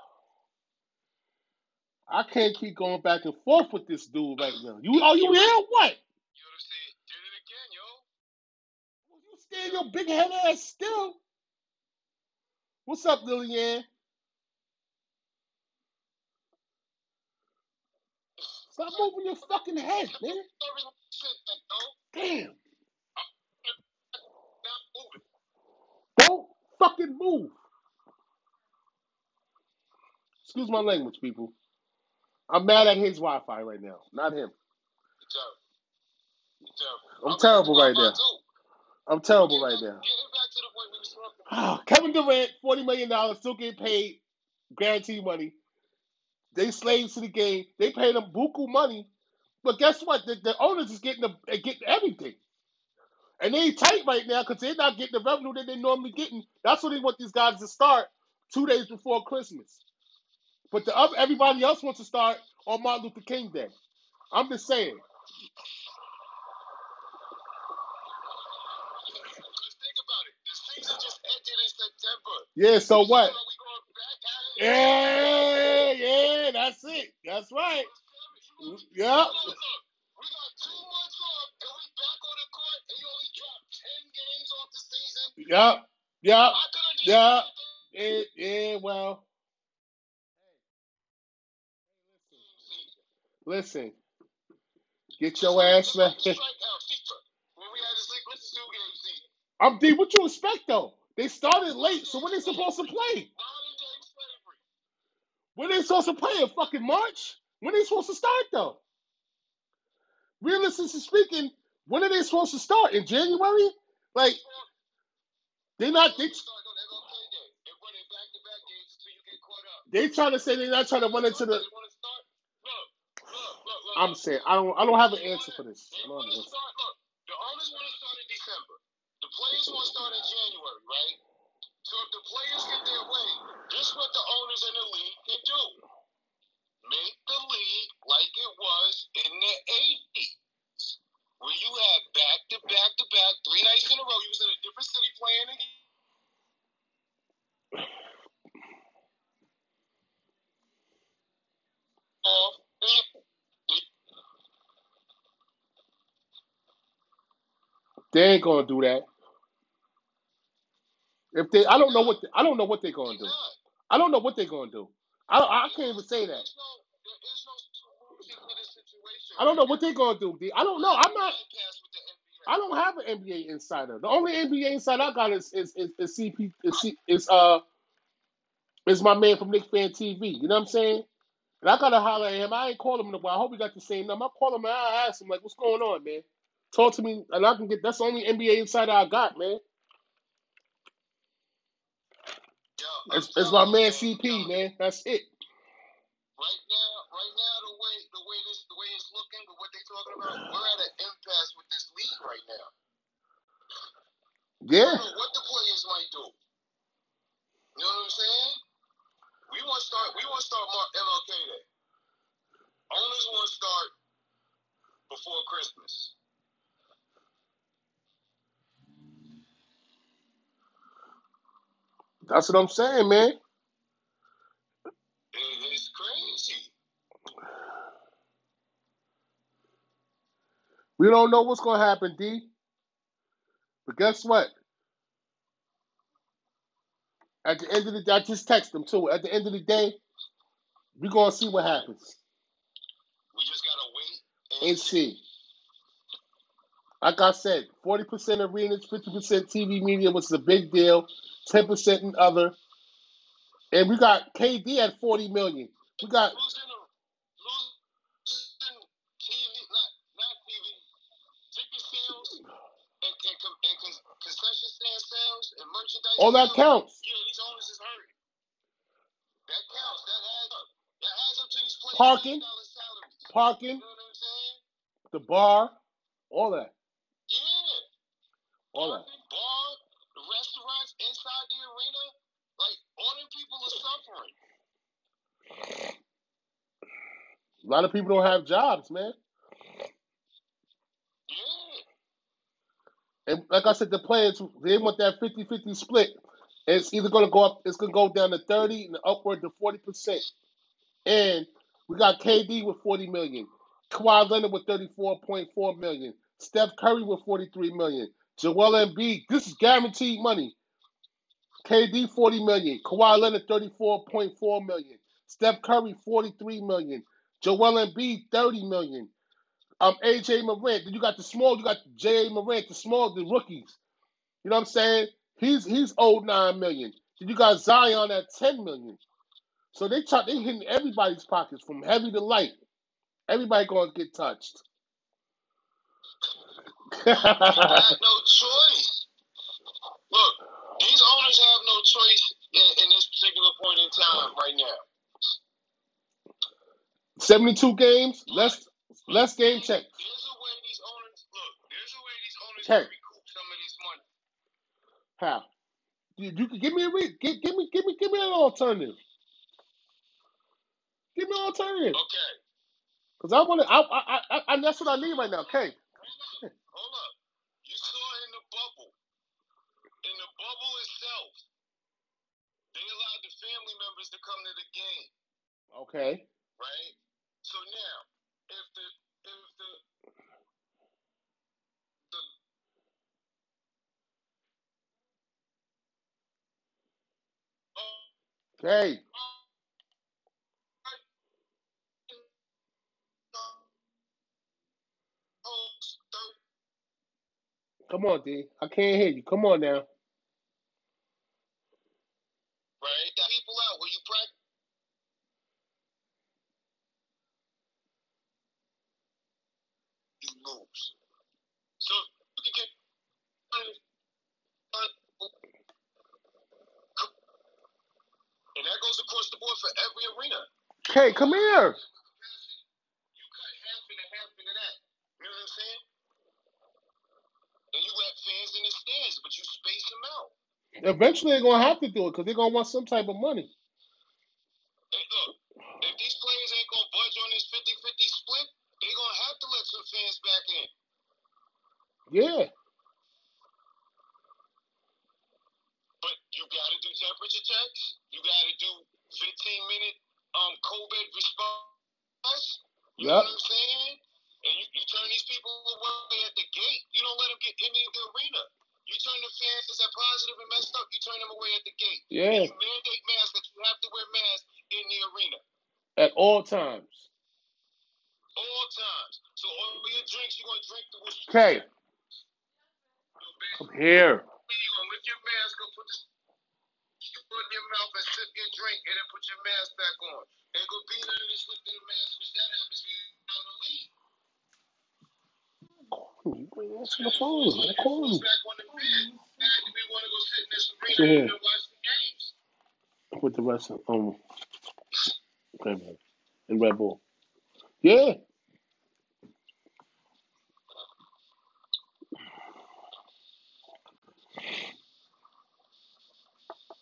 I can't keep going back and forth with this dude right now. You are you here? What? You know what I'm saying? Did it again, yo. You stand your big head ass still. What's up, Lillian? Stop moving your fucking head, man. Sorry, shit, yo. Damn. Don't fucking move. Excuse my language, people. I'm mad at his Wi-Fi right now, not him. You're terrible. You're terrible. I'm terrible right now. I'm terrible right now. Kevin Durant, forty million dollars, still getting paid guaranteed money. They slaves to the game. They pay them buku money, but guess what? The, the owners is getting the getting everything, and they tight right now because they're not getting the revenue that they normally getting. That's what they want these guys to start two days before Christmas. But the other, everybody else wants to start on Martin Luther King Day. I'm just saying. Because think about it. The season just ended in September. Yeah. So what? Are we back? Yeah, yeah. That's it. That's right. Yeah. Look, look, we got two months off, and we back on the court, and you only dropped ten games off the season. Yeah. Yeah. Well. Listen, get your ass back. Strike out when we had this liquid two game season. I'm D. What you expect though? They started late, so when they supposed to play? When they supposed to play in fucking March? When they supposed to start though? Realistically speaking, when are they supposed to start? In January? Like they not they. They're they trying to say they're not trying to run into the. I'm saying I don't I don't have an answer for this. I don't have an answer. start. Look, the owners want to start in December. The players want to start in January, right? So if the players get their way, this is what the owners in the league can do: make the league like it was in the '80s, where you had back to back to back, three nights in a row. You was in a different city playing a game. They ain't gonna do that. If they, I don't know what I don't know what they're gonna do. Not. I don't know what they're gonna do. I I can't even say that. No, there is no solution to this situation. I don't know right what now. they're gonna do. D. I don't know. I'm not. Bypass with the NBA. I don't have an NBA insider. The only NBA insider I got is is is, is CP is, C, is uh is my man from Knicks Fan TV. You know what I'm saying? And I gotta holler at him. I ain't call him in a while. I hope we got the same number. I call him and I ask him like, what's going on, man? Talk to me, and I can get. That's the only NBA insider I got, man. Yo, I'm It's, it's my man. CP, man. That's it. right now, right now, the way the way this the way it's looking, with what they talking about, we're at an impasse with this league right now. Yeah. what the players might do. You know what I'm saying? We want to start. We want to start Mar- MLK Day. Owners want to start before Christmas. That's what I'm saying, man. It's crazy. We don't know what's gonna happen, D. But guess what? At the end of the day, I just text them too. At the end of the day, we're gonna see what happens We just gotta wait and and see. Like I said, 40% arenas, 50% TV media, which is a big deal. 10% in other. And we got KD at 40 million. We got Losing, sales all that counts. Yeah, these owners is hurting. That counts. That adds up. That adds up to these players' Parking, dollar. You parking, know the bar, all that. All that. Bar, restaurants inside the arena. Like all them people are suffering. A lot of people don't have jobs, man. Yeah. And like I said, the players they want that 50-50 split. It's either gonna go up, it's gonna go down to 30 and upward to 40%. And we got KD with 40 million, Kawhi Leonard with 34.4 million, Steph Curry with 43 million, Joel Embiid, this is guaranteed money. KD 40 million, Kawhi Leonard 34.4 million, Steph Curry 43 million, Joel Embiid 30 million. Um, AJ Morant, then you got the small, you got J.A. Morant, the small, the rookies. You know what I'm saying? He's he's owed nine million. Then you got Zion at 10 million. So they try, they hitting everybody's pockets from heavy to light. Everybody gonna get touched. They had no choice. Look, these owners have no choice in, in this particular point in time right now. 72 games, less less game check. There's a way these owners look. There's a way these owners Check. can recoup some of this money. How? You, you can give me a re- give, give me give me give me an alternative. Give me an alternative. Okay, Cause I want to. I, I I I that's what I need right now. Okay. Hold up. You saw in the bubble, in the bubble itself, they allowed the family members to come to the game, Okay. right? So now, if the if the the oh, Okay. oh, third Come on, D. I can't hear you. Come on now. right? That people out where you practice. You lose. So you can get. And that goes across the board for every arena. Okay, come here. You cut half and a half into that. You know what I'm saying? And you got fans in the stands, but you space them out. Eventually, they're gonna have to do it because they're gonna want some type of money. Hey, look, if these players ain't gonna budge on this 50-50 split, they're gonna have to let some fans back in. Yeah. But you gotta do temperature checks. You gotta do 15 minute um COVID response. You know Yep. what I'm saying? And you, you turn these people away at the gate. You don't let them get into the arena. You turn the fans that positive and messed up. You turn them away at the gate. Yeah. You mandate masks that you have to wear masks in in the arena. At all times. All times. So all your drinks, you're gonna drink the. Okay. Come here. You're gonna lift your mask up, put the in your mouth and sip your drink, and then put your mask back on. Ain't be none of this lifting the mask, which that happens when you're on the league. You the phone. I call Goes you. back on the bed. Now do we wanna go sit in this arena ahead. and watch the games? With the rest of um okay, man. And Red Bull. Yeah.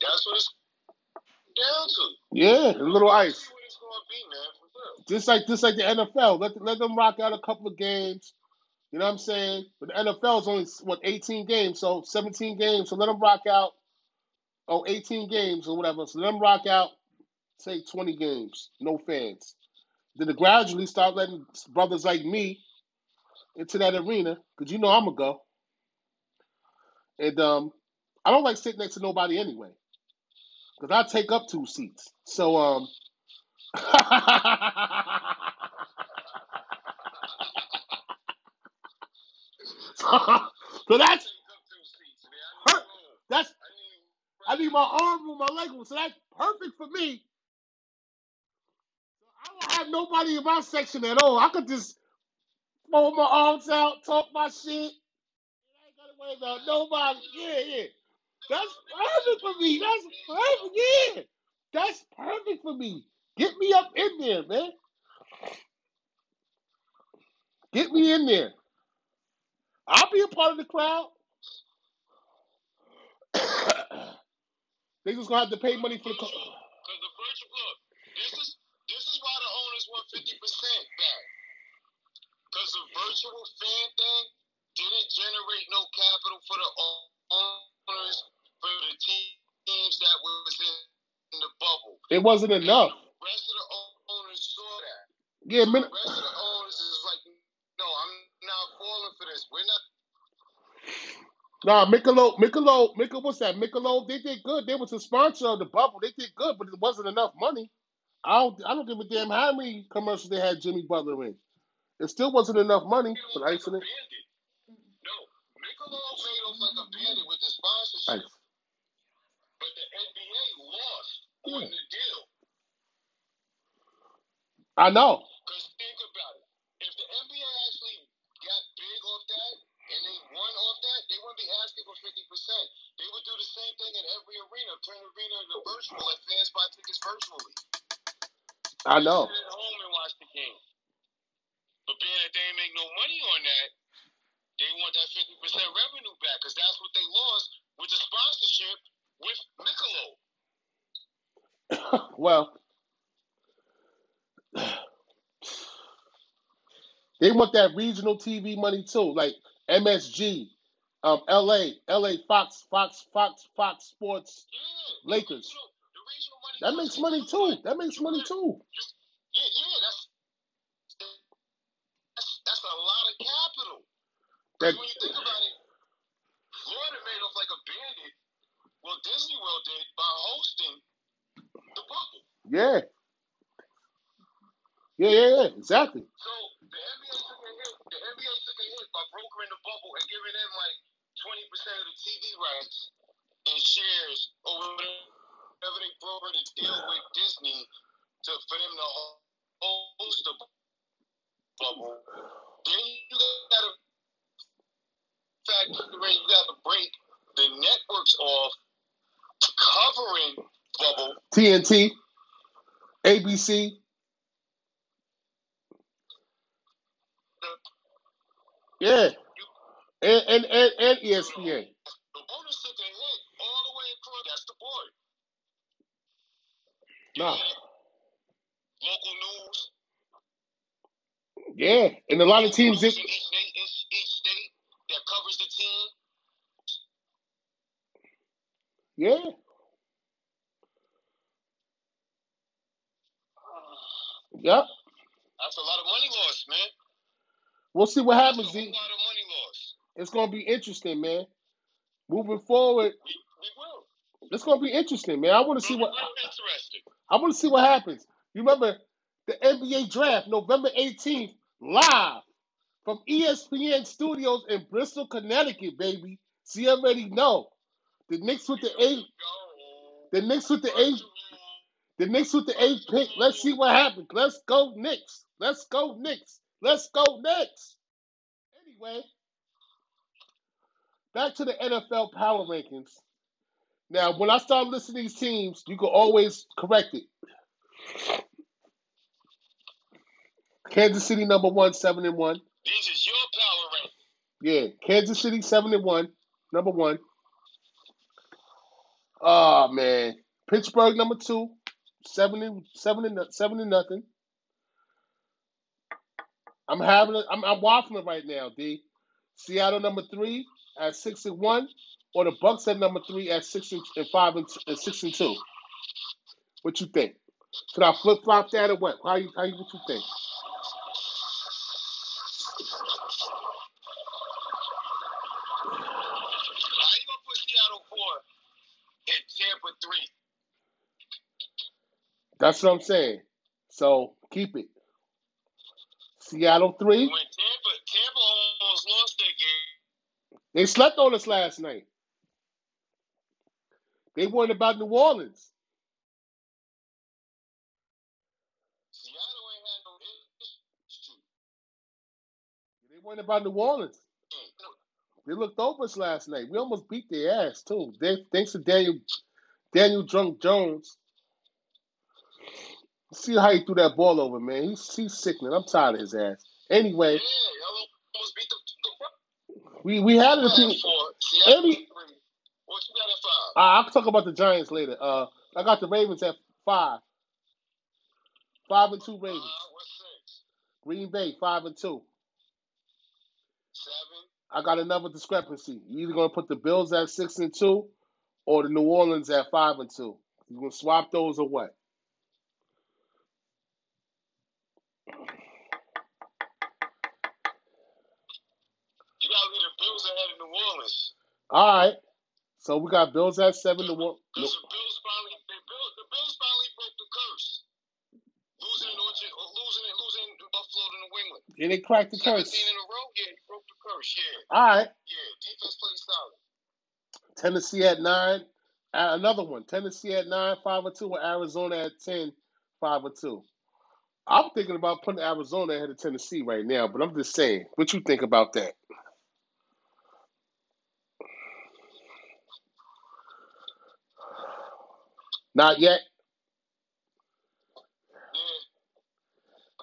That's what it's down to. Yeah. A little ice. be. Just like just like the NFL. Let let them rock out a couple of games. You know what I'm saying? But the NFL is only what 18 games, so 17 games. So let them rock out. Oh, 18 games or whatever. So let them rock out. Say 20 games, no fans. Then to gradually start letting brothers like me into that arena, because you know I'm gonna go. And um, I don't like sitting next to nobody anyway, because I take up two seats. So um. so that's that's I need my arm room, my leg room. So that's perfect for me. Nobody in my section at all. I could just fold my arms out, talk my shit. I ain't gotta worry about nobody. Yeah, yeah. That's perfect for me. That's perfect. Yeah. That's perfect for me. Get me up in there, man. Get me in there. I'll be a part of the crowd. they just gonna have to pay money for the. Co- Because the virtual look, this is this is why the owners want fifty percent back. Because the virtual fan thing didn't generate no capital for the owners for the teams that was in, the bubble. it wasn't enough. The rest of the owners saw that. Yeah, So min- the rest of the owners is like, no, I'm not falling for this. We're not. Nah, Michelob, Michelob, Michelob, what's that? Michelob, they did good. They was a sponsor of the bubble. They did good, but it wasn't enough money. I don't, I don't give a damn how many commercials they had Jimmy Butler in. It still wasn't enough money like ice a in it. No, Michelob made off like a bandit with the sponsorship. But the NBA lost on the deal. I know. Because think about it. If the NBA actually got big off that and they won off that, they wouldn't be asking for 50%. They would do the same thing in every arena, turn the arena into virtual, let fans buy tickets virtually. I know. Sit at home and watch the game. But being that they ain't make no money on that, they want that 50% revenue back because that's what they lost with the sponsorship with Michelob. well, they want that regional TV money too, like MSG, um, LA, LA Fox, Fox, Fox, Fox Sports, Yeah, Lakers. The regional, the regional money That makes money too. That makes money too. Yeah, yeah, that's that's that's a lot of capital. That Because when you think about it, Florida made off like a bandit. Well, Disney World did by hosting the bubble. yeah, yeah, yeah, yeah, exactly. So the NBA took a hit. The NBA took a hit by brokering the bubble and giving them like twenty percent of the TV rights and shares or whatever they brokered a deal with Disney to for them to host the bubble. Then you gotta factor you gotta break the networks off covering bubble. TNT, ABC, yeah, and and and, and ESPN. The owners took a hit all the way across. That's the board. Nah, Local news. yeah, and a lot of teams did. each state, each, each state that covers the team. Yeah, yep. That's a lot of money lost, man. We'll see what happens. whole Z. lot of money lost. It's gonna be interesting, man. Moving forward, We, we will. it's gonna be interesting, man. I want to see what interesting. I want to see what happens. You remember the NBA draft, November 18th, live from ESPN Studios in Bristol, Connecticut, baby. So you already know. The Knicks with the eight, the Knicks with the eight, the Knicks with the eighth pick. Let's see what happens. Let's go Knicks. Let's go Knicks. Let's go Knicks. Anyway, back to the NFL power rankings. Now, when I start listing these teams, you can always correct it. Kansas City number one, seven and one. These is your power rank. Yeah, Kansas City seven and one, number one. Oh man, Pittsburgh number two, seven and seven and seven and nothing. I'm having a, I'm I'm waffling right now, D. Seattle number three at six and one, or the Bucs at number three at six and, and five and, and six and two. What you think? Should I flip flop that or what? How you how you what you think? How you gonna Seattle four and Tampa three? That's what I'm saying. So keep it. Seattle three. Tampa Tampa almost lost that game. They slept on us last night. They worried about New Orleans. Seattle ain't had no issue. They worried about New Orleans. They looked over us last night. We almost beat their ass too. They, thanks to Daniel Daniel Drunk Jones. See how he threw that ball over, man. He's he's sickening. I'm tired of his ass. Anyway, Yeah, almost beat the, the we we had it. a few- Every- three. What you got at five? Uh, I'll talk about the Giants later. Uh, I got the Ravens at five. Five and two Ravens. Uh? Green Bay five and two. Seven. I got another discrepancy. You're either gonna put the Bills at six and two, or the New Orleans at five and two. You gonna swap those or what? You gotta leave the Bills ahead of New Orleans. All right. So we got Bills at seven to one. The Bills finally, built, the Bills finally broke the curse. Losing in Orchard, losing in losing in Buffalo to New England. And they cracked the 17 curse. in a row, yeah, he broke the curse, yeah. All right. Yeah, defense plays solid. Tennessee at nine. Uh, another one. Tennessee at nine, five or two, and Arizona at ten, five or two. I'm thinking about putting Arizona ahead of Tennessee right now, but I'm just saying. What you think about that? Not yet. Yeah.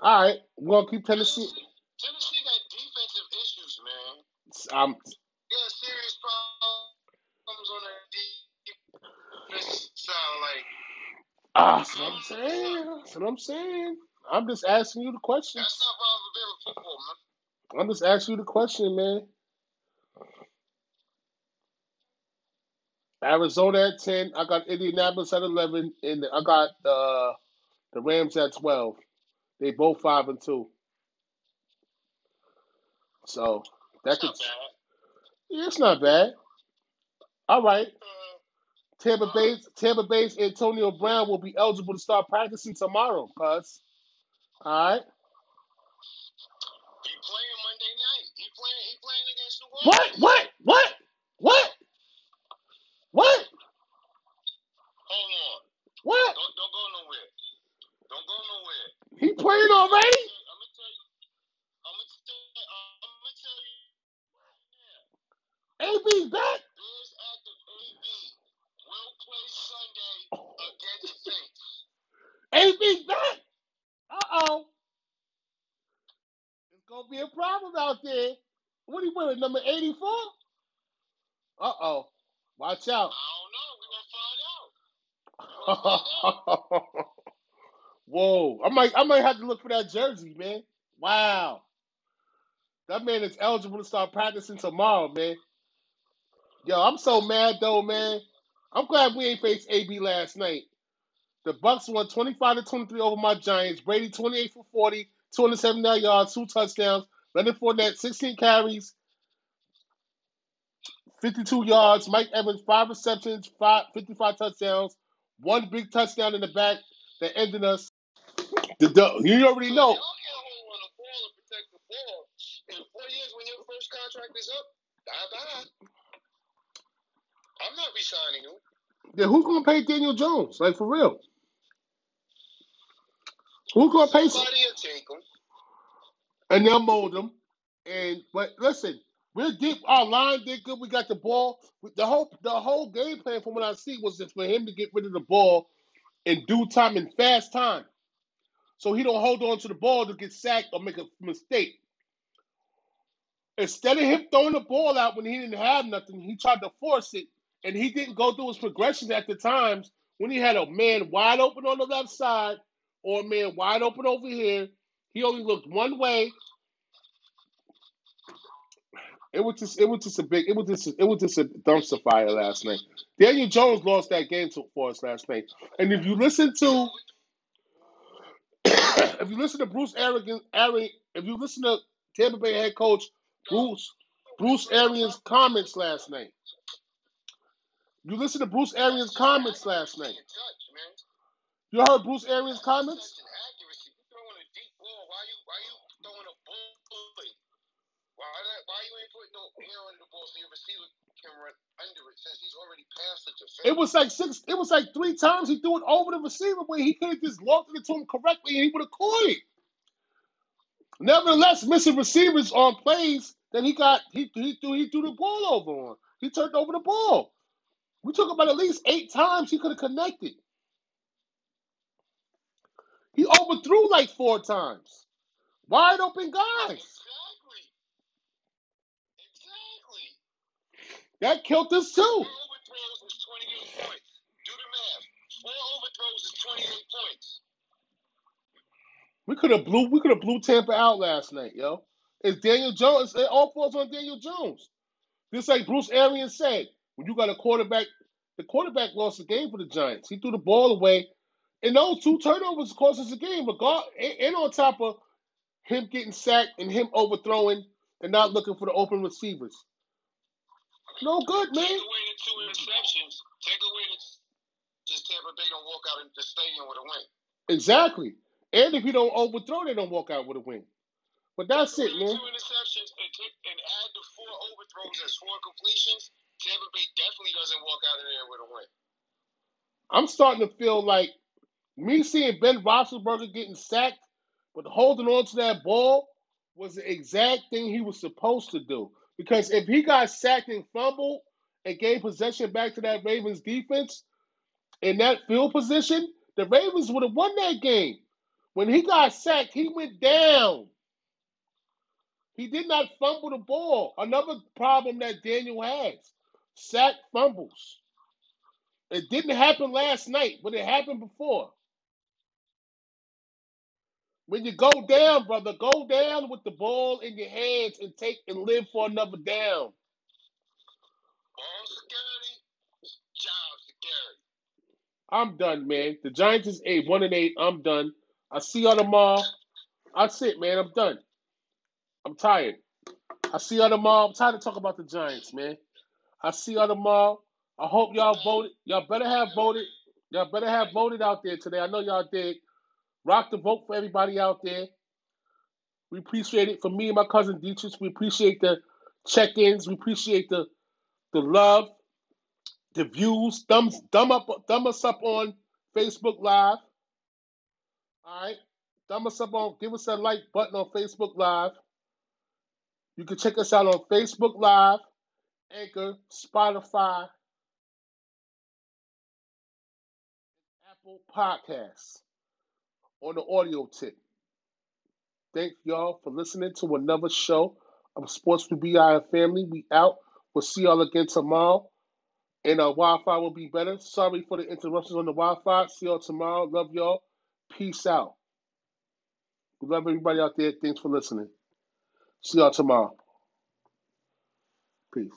All right, we're gonna keep Tennessee. Tennessee, got defensive issues, man. Um, got serious problems on that defense side. Like, ah, that's what I'm saying. That's what I'm saying. I'm just asking you the question. that's not Ron Rivera football, man. I'm just asking you the question, man. Arizona at ten. I got Indianapolis at eleven, and I got uh, the Rams at twelve. They both five and two. So that That's could not bad. yeah, it's not bad. All right. Uh, Tampa Bay's Tampa Bay's Antonio Brown will be eligible to start practicing tomorrow, cuz. All right. he playing Monday night. He playing. He playing against New What? What? What? What? What? Hold on. What? Don't don't go nowhere. Don't go nowhere. He playing already? I'm gonna tell you. I'm gonna tell you. I'm gonna tell you. AB's back. Bears active AB will play Sunday against the Saints. AB's back. Uh oh. It's gonna be a problem out there. What are you wearing? Number 84? Uh oh. Watch out. I don't know. We gonna find out. Whoa. I might I might have to look for that jersey, man. Wow. That man is eligible to start practicing tomorrow, man. Yo, I'm so mad though, man. I'm glad we ain't faced AB last night. The Bucs won 25 to 23 over my Giants. Brady 28 for 40, 279 yards, two touchdowns. Leonard Fournette 16 carries, 52 yards. Mike Evans five receptions, five, 55 touchdowns, one big touchdown in the back that ended us. The, the, you already know. Y'all can't hold on the ball and protect the ball. In four years, when your first contract is up, bye bye. I'm not resigning you. Yeah, who's gonna pay Daniel Jones? Like for real? Who's gonna pay? Somebody will take him. And they'll mold him. And but listen, we're deep. Our line did good. We got the ball. The whole the whole game plan, from what I see, was for him to get rid of the ball in due time and fast time, so he don't hold on to the ball to get sacked or make a mistake. Instead of him throwing the ball out when he didn't have nothing, he tried to force it, and he didn't go through his progressions at the times when he had a man wide open on the left side or a man wide open over here. He only looked one way. It was just it was just a big it was just it was just a dumpster fire last night. Daniel Jones lost that game to, for us last night. And if you listen to if you listen to Bruce Arians, Ari, if you listen to Tampa Bay head coach Bruce Bruce Arians' comments last night, you listen to Bruce Arians' comments last night. You heard Bruce Arians' comments? Putting no air under the ball so your receiver can run under it since he's already past the defender? It was like six. It was like three times he threw it over the receiver where he could have just lost it to him correctly and he would have caught it. Nevertheless, missing receivers on plays that he got, he he threw he threw the ball over on. He turned over the ball. We took about at least eight times he could have connected. He overthrew like four times. Wide open guys. Exactly. Exactly. That killed us Four too. overthrows is 28 points. Do the math. Four overthrows is 28 points. We could have blew we could have blew Tampa out last night, yo. It's Daniel Jones. It all falls on Daniel Jones. Just like Bruce Arians said, when you got a quarterback, the quarterback lost the game for the Giants. He threw the ball away, and those two turnovers cost us the game. Regard and on top of him getting sacked and him overthrowing and not looking for the open receivers. No good, man. Take away the two interceptions. Take away the just Tampa Bay don't walk out of the stadium with a win. Exactly. And if you don't overthrow, they don't walk out with a win. But that's it, man. two interceptions and, take, and add the four overthrows as four completions. Tampa Bay definitely doesn't walk out of there with a win. I'm starting to feel like me seeing Ben Roethlisberger getting sacked, but holding on to that ball was the exact thing he was supposed to do. Because if he got sacked and fumbled and gave possession back to that Ravens defense in that field position, the Ravens would have won that game. When he got sacked, he went down. He did not fumble the ball. Another problem that Daniel has sack fumbles. It didn't happen last night, but it happened before. When you go down, brother, go down with the ball in your hands and take and live for another down. Ball security, job security. I'm done, man. The Giants is eight, one and eight. I'm done. I see y'all tomorrow. That's it, man. I'm done. I'm tired. I see y'all tomorrow. I'm tired of talking about the Giants, man. I see y'all tomorrow. I hope y'all voted. Y'all better have voted. Y'all better have voted out there today. I know y'all did. Rock the vote for everybody out there. We appreciate it. For me and my cousin Dietrich, we appreciate the check-ins. We appreciate the the love, the views. Thumbs, thumb up, thumb us up on Facebook Live. All right, thumb us up on. Give us a like button on Facebook Live. You can check us out on Facebook Live, Anchor, Spotify, Apple Podcasts on the audio tip. Thank y'all for listening to another show of Sports with BI Family. We out. We'll see y'all again tomorrow. And our Wi-Fi will be better. Sorry for the interruptions on the Wi-Fi. See y'all tomorrow. Love y'all. Peace out. We love everybody out there. Thanks for listening. See y'all tomorrow. Peace.